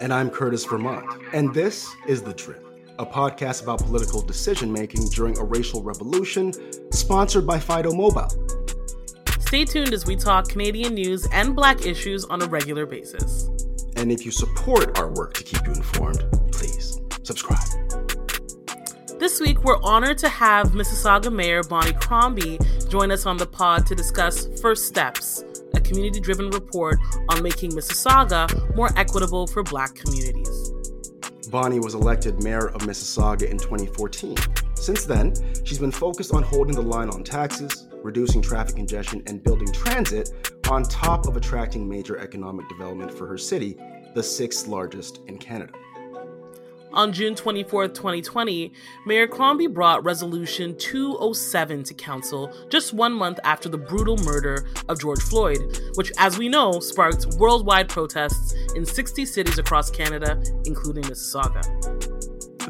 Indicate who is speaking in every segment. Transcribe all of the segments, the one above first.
Speaker 1: And I'm Curtis Vermont. And this is The Drip, a podcast about political decision making during a racial revolution, sponsored by Fido Mobile.
Speaker 2: Stay tuned as we talk Canadian news and black issues on a regular basis.
Speaker 1: And if you support our work to keep you informed, please subscribe.
Speaker 2: This week, we're honored to have Mississauga Mayor Bonnie Crombie join us on the pod to discuss First Steps, community driven report on making Mississauga more equitable for Black communities.
Speaker 1: Bonnie was elected mayor of Mississauga in 2014. Since then, she's been focused on holding the line on taxes, reducing traffic congestion, and building transit on top of attracting major economic development for her city, the sixth largest in Canada.
Speaker 2: On June 24, 2020, Mayor Crombie brought Resolution 207 to Council just one month after the brutal murder of George Floyd, which, as we know, sparked worldwide protests in 60 cities across Canada, including Mississauga.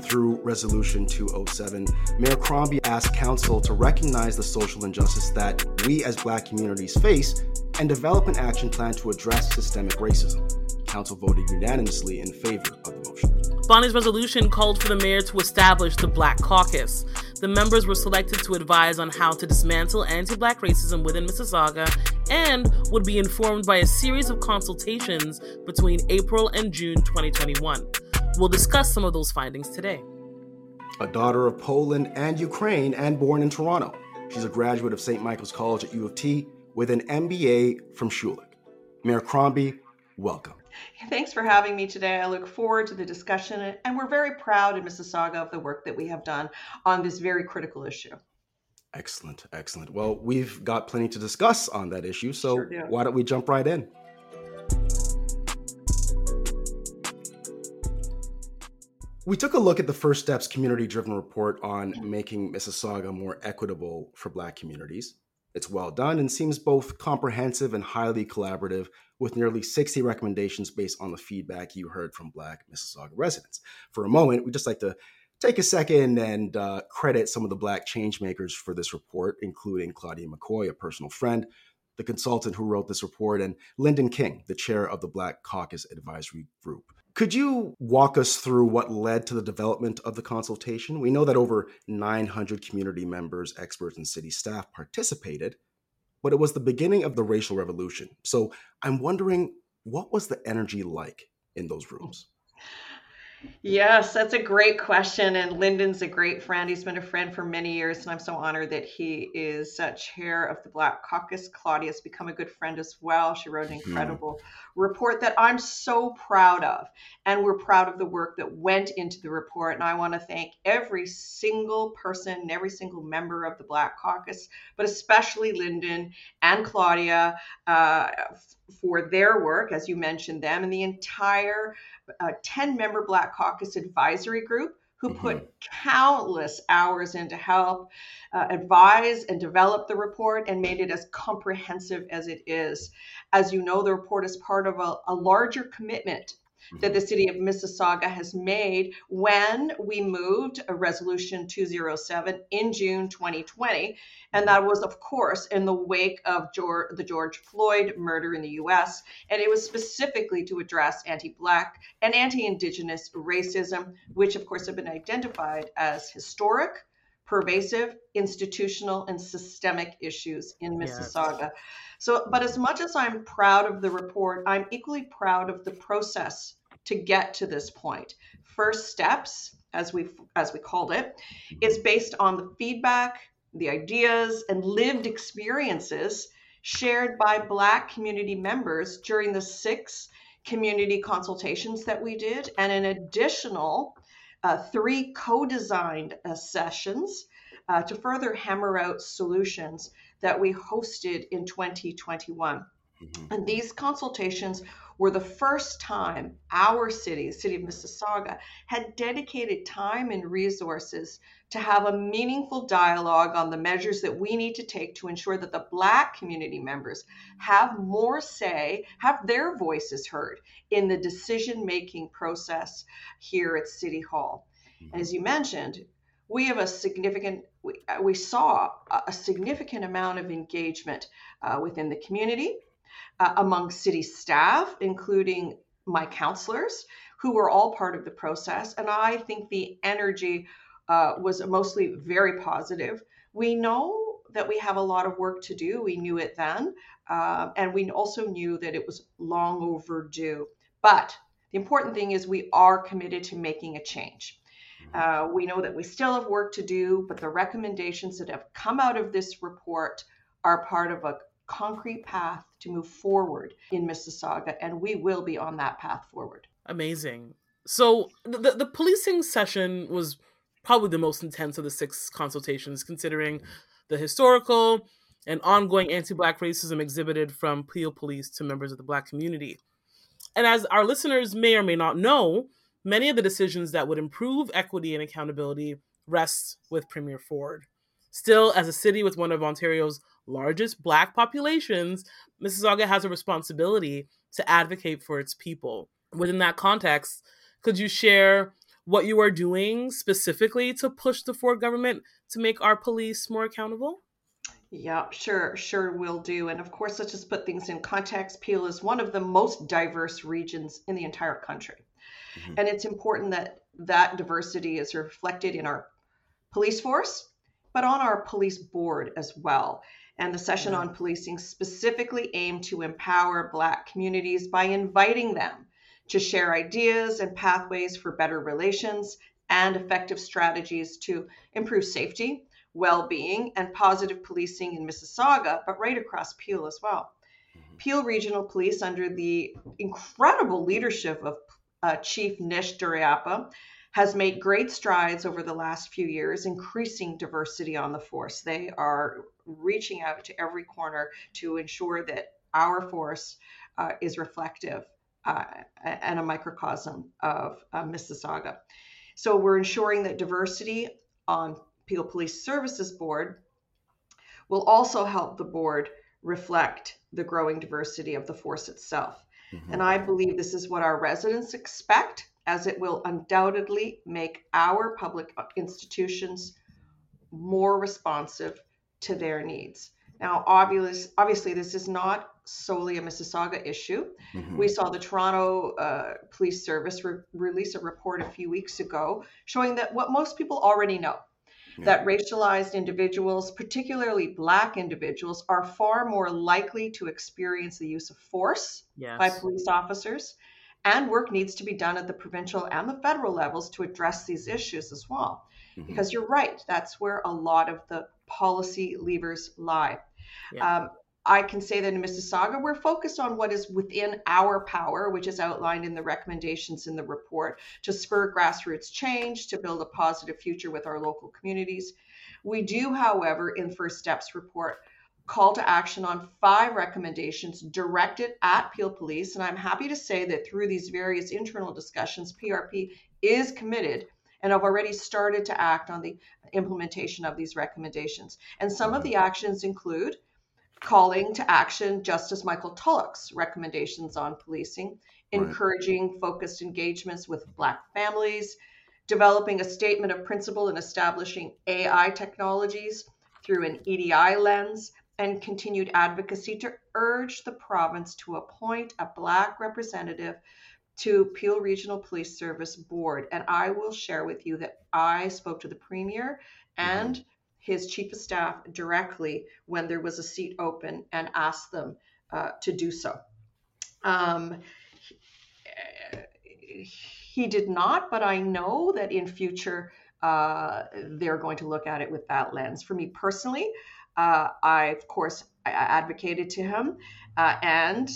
Speaker 1: Through Resolution 207, Mayor Crombie asked Council to recognize the social injustice that we as Black communities face and develop an action plan to address systemic racism. Council voted unanimously in favor of the motion.
Speaker 2: Bonnie's resolution called for the mayor to establish the Black Caucus. The members were selected to advise on how to dismantle anti black racism within Mississauga and would be informed by a series of consultations between April and June 2021. We'll discuss some of those findings today.
Speaker 1: A daughter of Poland and Ukraine and born in Toronto. She's a graduate of St. Michael's College at U of T with an MBA from Schulich. Mayor Crombie, welcome.
Speaker 3: Thanks for having me today. I look forward to the discussion, and we're very proud in Mississauga of the work that we have done on this very critical issue.
Speaker 1: Excellent, excellent. Well, we've got plenty to discuss on that issue, so sure why don't we jump right in? We took a look at the First Steps community driven report on making Mississauga more equitable for Black communities. It's well done and seems both comprehensive and highly collaborative, with nearly 60 recommendations based on the feedback you heard from Black Mississauga residents. For a moment, we'd just like to take a second and uh, credit some of the Black changemakers for this report, including Claudia McKoy, a personal friend, the consultant who wrote this report, and Lyndon King, the chair of the Black Caucus Advisory Group. Could you walk us through what led to the development of the consultation? We know that over 900 community members, experts, and city staff participated, but it was the beginning of the racial revolution. So I'm wondering what was the energy like in those rooms?
Speaker 3: Yes, that's a great question. And Lyndon's a great friend. He's been a friend for many years, and I'm so honored that he is uh, chair of the Black Caucus. Claudia's become a good friend as well. She wrote an mm-hmm. incredible mm-hmm. report that I'm so proud of. And we're proud of the work that went into the report. And I want to thank every single person and every single member of the Black Caucus, but especially Lyndon and Claudia uh, for their work, as you mentioned them, and the entire 10 uh, member Black Caucus advisory group who mm-hmm. put countless hours in to help uh, advise and develop the report and made it as comprehensive as it is. As you know, the report is part of a, a larger commitment Mm-hmm. that the city of Mississauga has made when we moved a resolution 207 in June 2020. And that was, of course, in the wake of George, the George Floyd murder in the US. And it was specifically to address anti Black and anti Indigenous racism, which, of course, have been identified as historic pervasive, institutional, and systemic issues in Mississauga. Yes. So, but as much as I'm proud of the report, I'm equally proud of the process to get to this point. First steps, as we as we called it, is based on the feedback, the ideas, and lived experiences shared by Black community members during the six community consultations that we did, and an additional uh, three co-designed uh, sessions uh, to further hammer out solutions that we hosted in 2021. Mm-hmm. And these consultations were the first time our city, the city of Mississauga, had dedicated time and resources to have a meaningful dialogue on the measures that we need to take to ensure that the Black community members have more say, have their voices heard in the decision making process here at City Hall. And as you mentioned, we have a significant, we, uh, we saw a significant amount of engagement uh, within the community, uh, among city staff, including my councilors, who were all part of the process. And I think the energy uh, was mostly very positive. We know that we have a lot of work to do. We knew it then. Uh, and we also knew that it was long overdue. But the important thing is we are committed to making a change. Uh, we know that we still have work to do, but the recommendations that have come out of this report are part of a concrete path to move forward in Mississauga, and we will be on that path forward.
Speaker 2: Amazing. So the the policing session was probably the most intense of the six consultations, considering the historical and ongoing anti-black racism exhibited from Peel Police to members of the Black community. And as our listeners may or may not know, many of the decisions that would improve equity and accountability rest with Premier Ford. Still, as a city with one of Ontario's largest Black populations, Mississauga has a responsibility to advocate for its people. Within that context, could you share what you are doing specifically to push the Ford government to make our police more accountable?
Speaker 3: Yeah, sure, sure will do. And of course, let's just put things in context. Peel is one of the most diverse regions in the entire country. Mm-hmm. And it's important that that diversity is reflected in our police force, but on our police board as well. And the session on policing specifically aimed to empower Black communities by inviting them to share ideas and pathways for better relations and effective strategies to improve safety, well being, and positive policing in Mississauga, but right across Peel as well. Mm-hmm. Peel Regional Police, under the incredible leadership of uh, Chief Nish Duraiappah, has made great strides over the last few years, increasing diversity on the force. They are reaching out to every corner to ensure that our force uh, is reflective uh, and a microcosm of uh, Mississauga. So we're ensuring that diversity on Peel Police Services Board will also help the board reflect the growing diversity of the force itself. Mm-hmm. And I believe this is what our residents expect, as it will undoubtedly make our public institutions more responsive to their needs. Now, obvious, obviously, this is not solely a Mississauga issue. Mm-hmm. We saw the Toronto uh, Police Service re- release a report a few weeks ago showing that what most people already know yeah. that racialized individuals, particularly Black individuals, are far more likely to experience the use of force yes. by police officers. And work needs to be done at the provincial and the federal levels to address these issues as well. Mm-hmm. Because you're right, that's where a lot of the policy levers lie. Yeah. Um, I can say that in Mississauga, we're focused on what is within our power, which is outlined in the recommendations in the report, to spur grassroots change, to build a positive future with our local communities. We do, however, in First Steps report, call to action on five recommendations directed at Peel Police. And I'm happy to say that through these various internal discussions, PRP is committed and have already started to act on the implementation of these recommendations. And some of the mm-hmm. actions include calling to action Justice Michael Tulloch's recommendations on policing, right. encouraging focused engagements with Black families, developing a statement of principle and establishing AI technologies through an EDI lens, and continued advocacy to urge the province to appoint a Black representative to Peel Regional Police Service Board. And I will share with you that I spoke to the Premier and mm-hmm his chief of staff directly when there was a seat open and asked them uh, to do so. Um, he did not, but I know that in future uh, they're going to look at it with that lens. For me personally, uh, I of course I advocated to him, uh, and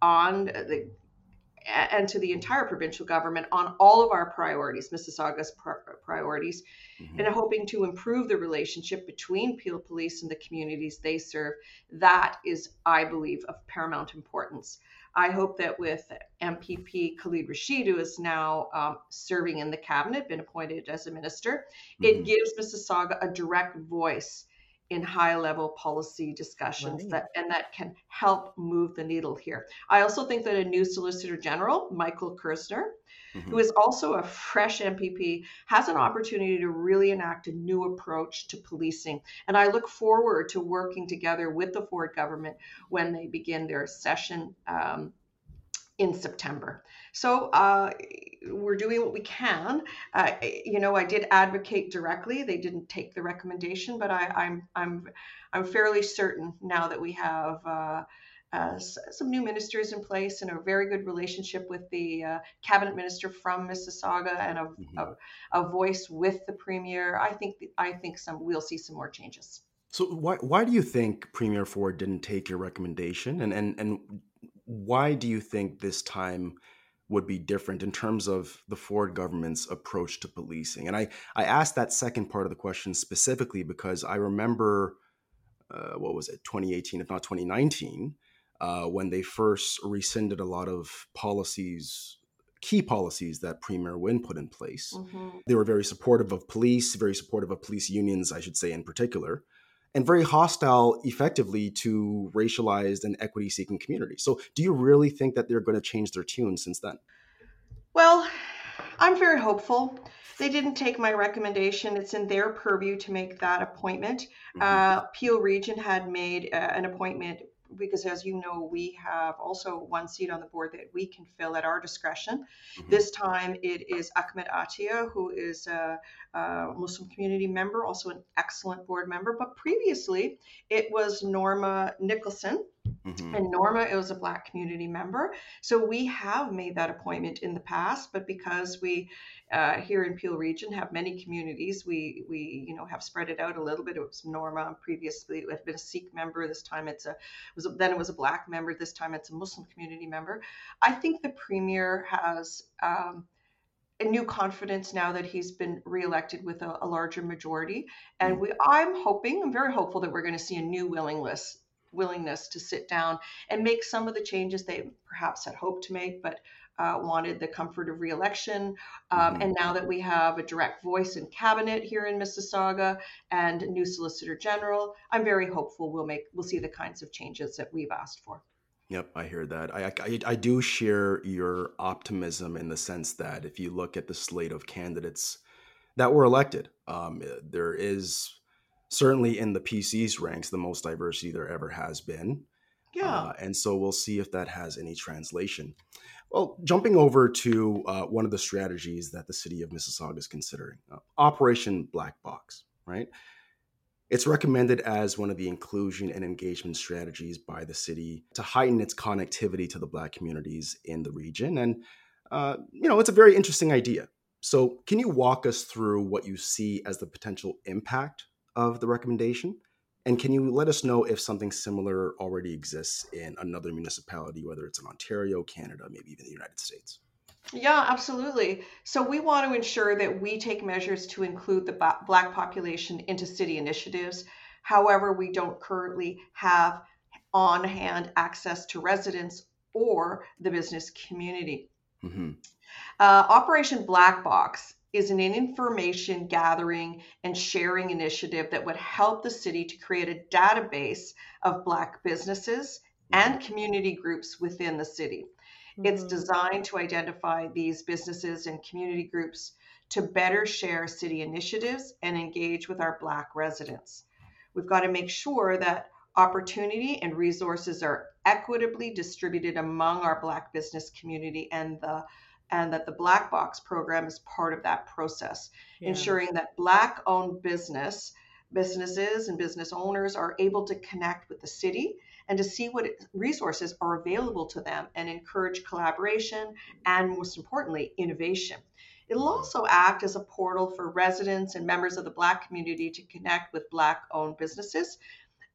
Speaker 3: on the and to the entire provincial government on all of our priorities, Mississauga's priorities, mm-hmm. and hoping to improve the relationship between Peel Police and the communities they serve. That is, I believe, of paramount importance. I hope that with MPP Kaleed Rasheed, who is now um, serving in the cabinet, been appointed as a minister, mm-hmm. it gives Mississauga a direct voice in high level policy discussions right. that and that can help move the needle here. I also think that a new Solicitor General, Michael Kerzner, mm-hmm. who is also a fresh MPP, has an opportunity to really enact a new approach to policing. And I look forward to working together with the Ford government when they begin their session um, in September. So uh, we're doing what we can. Uh, you know, I did advocate directly. They didn't take the recommendation, but I, am I'm, I'm I'm fairly certain now that we have. Uh, uh, some new ministers in place and a very good relationship with the uh, cabinet minister from Mississauga and a, mm-hmm. a, a, voice with the premier. I think I think some we'll see some more changes.
Speaker 1: So why why do you think Premier Ford didn't take your recommendation and and and why do you think this time would be different in terms of the Ford government's approach to policing? And I, I asked that second part of the question specifically because I remember, uh, what was it, 2018, if not 2019, uh, when they first rescinded a lot of policies, key policies that Premier Wynne put in place. Mm-hmm. They were very supportive of police, very supportive of police unions, I should say, in particular and very hostile effectively to racialized and equity seeking communities. So, do you really think that they're going to change their tune since then?
Speaker 3: Well, I'm very hopeful. They didn't take my recommendation. It's in their purview to make that appointment. Mm-hmm. Uh, Peel Region had made uh, an appointment because as you know, we have also one seat on the board that we can fill at our discretion. Mm-hmm. This time it is Ahmed Atia, who is a, a, Muslim community member, also an excellent board member. But previously it was Norma Nicholson. Mm-hmm. And Norma is a Black community member. So we have made that appointment in the past, but because we uh, here in Peel Region have many communities. We we you know have spread it out a little bit. It was Norma previously it had been a Sikh member. This time it's a was a, then it was a Black member. This time it's a Muslim community member. I think the premier has. Um, a new confidence now that he's been reelected with a, a larger majority, and mm. we I'm hoping I'm very hopeful that we're going to see a new willingness willingness to sit down and make some of the changes they perhaps had hoped to make, but uh, wanted the comfort of reelection. Um, mm-hmm. And now that we have a direct voice in cabinet here in Mississauga and new Solicitor General, I'm very hopeful we'll make we'll see the kinds of changes that we've asked for.
Speaker 1: Yep, I hear that. I, I, I do share your optimism in the sense that if you look at the slate of candidates that were elected, um, there is certainly in the PC's ranks the most diversity there ever has been.
Speaker 3: Yeah. Uh,
Speaker 1: and so we'll see if that has any translation. Well, jumping over to uh, one of the strategies that the city of Mississauga is considering uh, Operation Black Box, right? It's recommended as one of the inclusion and engagement strategies by the city to heighten its connectivity to the Black communities in the region. And, uh, you know, it's a very interesting idea. So, can you walk us through what you see as the potential impact of the recommendation? And can you let us know if something similar already exists in another municipality, whether it's in Ontario, Canada, maybe even the United States?
Speaker 3: Yeah, absolutely. So we want to ensure that we take measures to include the Black population into city initiatives. However, we don't currently have on hand access to residents or the business community. Mm-hmm. Uh, Operation Black Box is an information gathering and sharing initiative that would help the city to create a database of Black businesses and community groups within the city. Mm-hmm. It's designed to identify these businesses and community groups to better share city initiatives and engage with our Black residents. We've got to make sure that opportunity and resources are equitably distributed among our Black business community and the and that the black box program is part of that process yeah. ensuring that black owned business businesses and business owners are able to connect with the city and to see what resources are available to them and encourage collaboration and most importantly innovation It'll also act as a portal for residents and members of the Black community to connect with Black owned businesses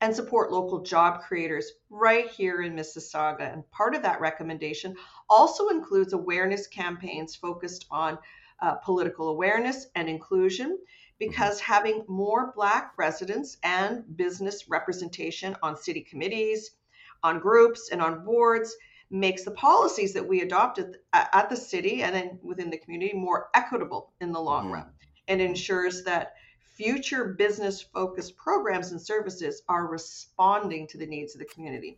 Speaker 3: and support local job creators right here in Mississauga. And part of that recommendation also includes awareness campaigns focused on uh, political awareness and inclusion because having more Black residents and business representation on city committees, on groups, and on boards makes the policies that we adopted at the city and then within the community more equitable in the long mm-hmm. run and ensures that future business focused programs and services are responding to the needs of the community.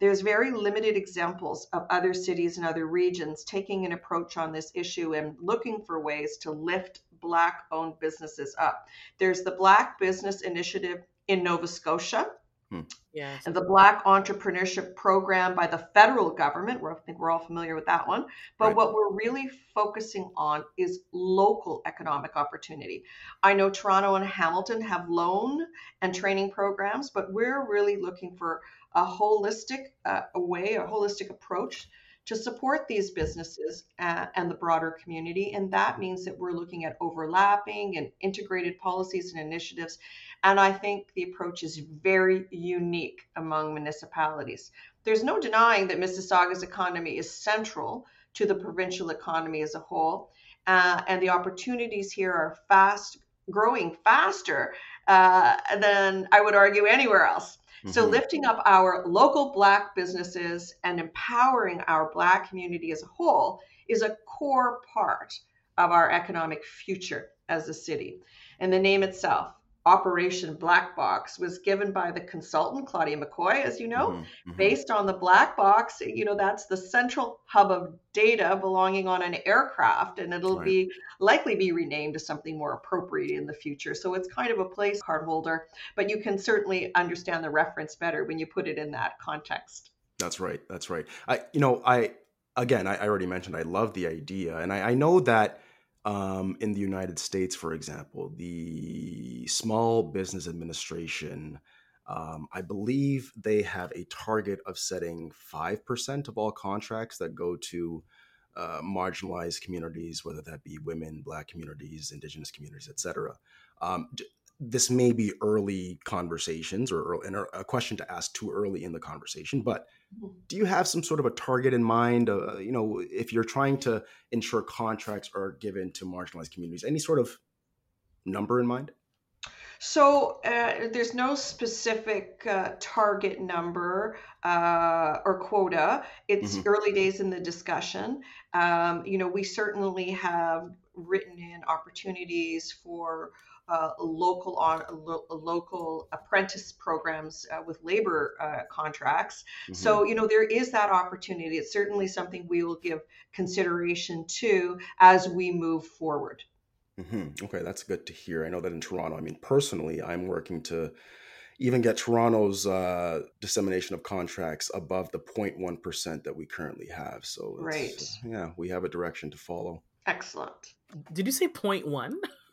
Speaker 3: There's very limited examples of other cities and other regions taking an approach on this issue and looking for ways to lift Black owned businesses up. There's the Black Business Initiative in Nova Scotia. Hmm. Yes. And the Black Entrepreneurship Program by the federal government. We're, I think we're all familiar with that one. But right. what we're really focusing on is local economic opportunity. I know Toronto and Hamilton have loan and training programs, but we're really looking for a holistic uh, a way, a holistic approach to support these businesses and the broader community. And that means that we're looking at overlapping and integrated policies and initiatives. And I think the approach is very unique among municipalities. There's no denying that Mississauga's economy is central to the provincial economy as a whole. Uh, and the opportunities here are fast growing faster uh, than I would argue anywhere else. Mm-hmm. So, lifting up our local Black businesses and empowering our Black community as a whole is a core part of our economic future as a city. And the name itself, Operation Black Box was given by the consultant Claudia McKoy, as you know, mm-hmm, mm-hmm. based on the black box. You know, that's the central hub of data belonging on an aircraft, and it'll right. be likely be renamed to something more appropriate in the future. So it's kind of a place card holder, but you can certainly understand the reference better when you put it in that context.
Speaker 1: That's right. That's right. I, you know, I again, I, I already mentioned I love the idea, and I, I know that um, in the United States, for example, the Small Business Administration, um, I believe they have a target of setting 5% of all contracts that go to uh, marginalized communities, whether that be women, Black communities, Indigenous communities, et cetera. Um, this may be early conversations or, or a question to ask too early in the conversation, but mm-hmm. do you have some sort of a target in mind? Uh, you know, if you're trying to ensure contracts are given to marginalized communities, any sort of number in mind?
Speaker 3: So uh, there's no specific uh, target number uh, or quota. It's mm-hmm. early days in the discussion. Um, you know, we certainly have written in opportunities for uh, local on lo- local apprentice programs uh, with labor uh, contracts. Mm-hmm. So you know there is that opportunity. It's certainly something we will give consideration to as we move forward.
Speaker 1: Mm-hmm. Okay, that's good to hear. I know that in Toronto, I mean personally, I'm working to even get Toronto's uh, dissemination of contracts above the 0.1% that we currently have. So,
Speaker 3: right.
Speaker 1: yeah, we have a direction to follow.
Speaker 3: Excellent.
Speaker 2: Did you say 0.1?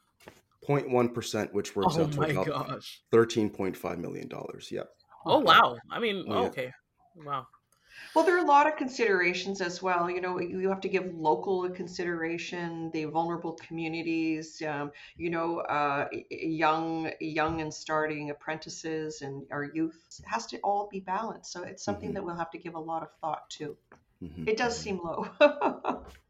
Speaker 1: 0.1%, which works oh out to about gosh. $13.5 million. Yep.
Speaker 2: Oh, wow. I mean, oh, yeah. okay. Wow.
Speaker 3: Well, there are a lot of considerations as well. You know, you have to give local consideration, the vulnerable communities, um, you know, uh, young, young and starting apprentices and our youth. It has to all be balanced. So it's something mm-hmm. that we'll have to give a lot of thought to. Mm-hmm. It does mm-hmm. seem low.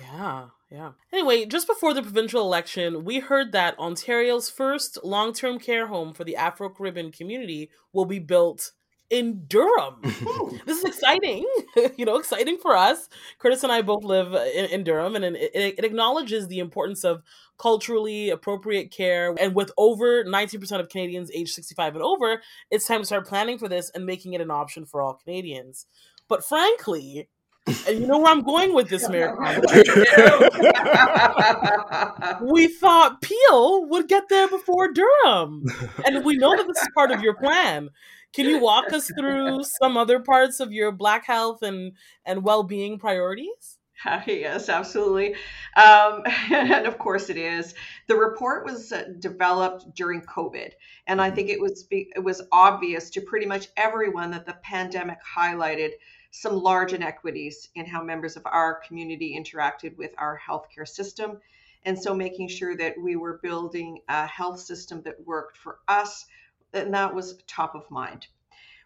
Speaker 2: Yeah, yeah. Anyway, just before the provincial election, we heard that Ontario's first long term care home for the Afro Caribbean community will be built in Durham. this is exciting, you know, exciting for us. Curtis and I both live in, in Durham, and it, it, acknowledges the importance of culturally appropriate care. And with over 90% of Canadians age 65 and over, it's time to start planning for this and making it an option for all Canadians. But frankly, and you know where I'm going with this, Mayor. we thought Peel would get there before Durham, and we know that this is part of your plan. Can you walk us through some other parts of your Black health and and well being priorities?
Speaker 3: yes, absolutely. Um, and of course it is. The report was uh, developed during COVID, and I think it was it was obvious to pretty much everyone that the pandemic highlighted some large inequities in how members of our community interacted with our healthcare system. And so making sure that we were building a health system that worked for us, and that was top of mind.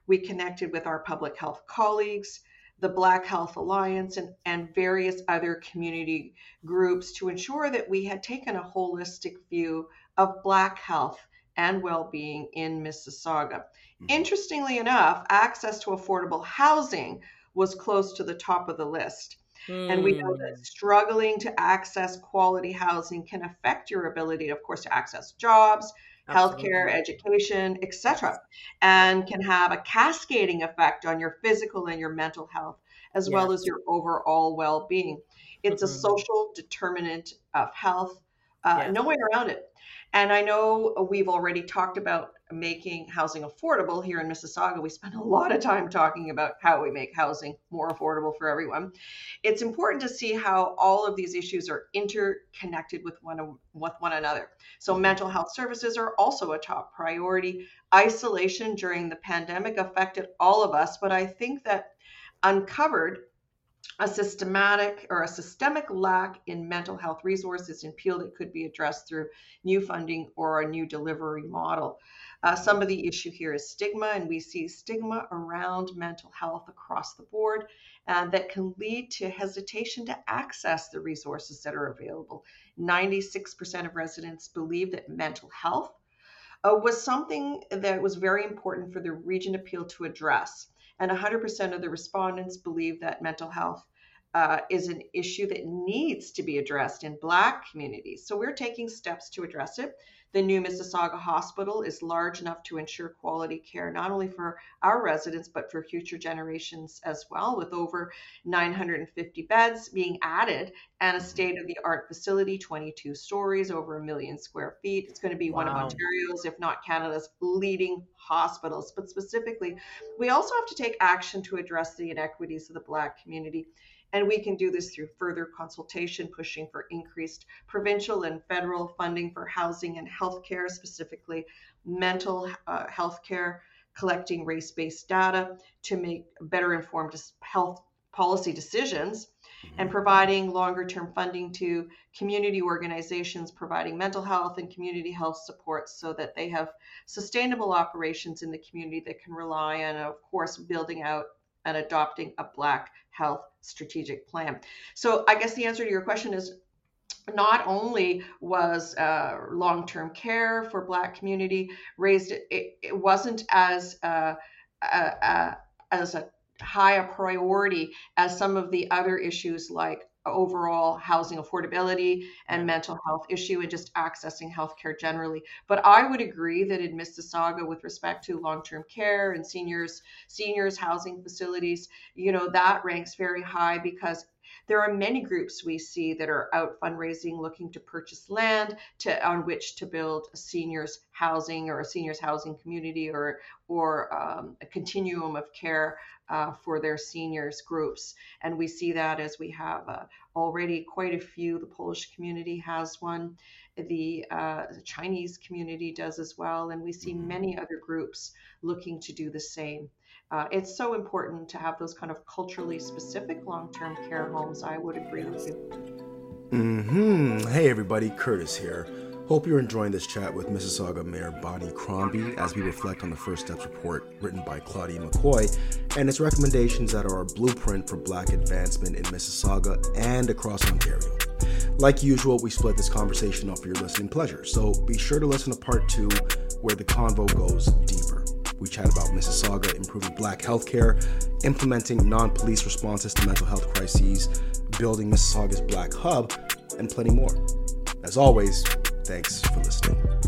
Speaker 3: We connected with our public health colleagues, the Black Health Alliance, and, and various other community groups to ensure that we had taken a holistic view of Black health and well being in Mississauga. Mm-hmm. Interestingly enough, access to affordable housing was close to the top of the list. Mm. And we know that hmm. struggling to access quality housing can affect your ability, of course, to access jobs, Absolutely. healthcare, education, etc., and can have a cascading effect on your physical and your mental health, as yes. well as your overall well-being. It's mm-hmm. a social determinant of health. Uh, yes. No way around it. And I know we've already talked about making housing affordable here in Mississauga. We spend a lot of time talking about how we make housing more affordable for everyone. It's important to see how all of these issues are interconnected with one with one another. So mental health services are also a top priority. Isolation during the pandemic affected all of us, but I think that uncovered a systematic or a systemic lack in mental health resources in Peel that could be addressed through new funding or a new delivery model. Uh, some of the issue here is stigma, and we see stigma around mental health across the board, and that can lead to hesitation to access the resources that are available. 96% of residents believe that mental health uh, was something that was very important for the region of Peel to address and 100% of the respondents believe that mental health uh, is an issue that needs to be addressed in Black communities. So we're taking steps to address it. The new Mississauga Hospital is large enough to ensure quality care not only for our residents but for future generations as well, with over 950 beds being added and a state of the art facility, 22 stories, over a million square feet. It's going to be wow. one of Ontario's, if not Canada's, leading hospitals. But specifically, we also have to take action to address the inequities of the Black community and we can do this through further consultation, pushing for increased provincial and federal funding for housing and healthcare, specifically mental uh, health care, collecting race based data to make better informed health policy decisions and mm-hmm. providing longer term funding to community organizations providing mental health and community health support so that they have sustainable operations in the community that can rely on, of course, building out and adopting a Black health strategic plan. So I guess the answer to your question is not only was uh, long-term care for Black community raised, it, it wasn't as uh, uh, uh as a high a priority as some of the other issues like overall housing affordability and mental health issue and just accessing healthcare generally. But I would agree that in Mississauga, with respect to long-term care and seniors, seniors housing facilities, you know, that ranks very high because there are many groups we see that are out fundraising looking to purchase land to on which to build a seniors housing or a seniors housing community or or um, a continuum of care uh, for their seniors groups. And we see that as we have uh, already quite a few. The Polish community has one, the, uh, the Chinese community does as well, and we see mm-hmm. many other groups looking to do the same. Uh, it's so important to have those kind of culturally specific long-term care homes. I would agree with you.
Speaker 1: Hmm. Hey, everybody. Curtis here. Hope you're enjoying this chat with Mississauga Mayor Bonnie Crombie as we reflect on the First Steps report written by Claudia McKoy and its recommendations that are a blueprint for Black advancement in Mississauga and across Ontario. Like usual, we split this conversation up for your listening pleasure, so be sure to listen to part two where the convo goes deeper. We chat about Mississauga improving black healthcare, implementing non police responses to mental health crises, building Mississauga's Black Hub, and plenty more. As always, Thanks for listening.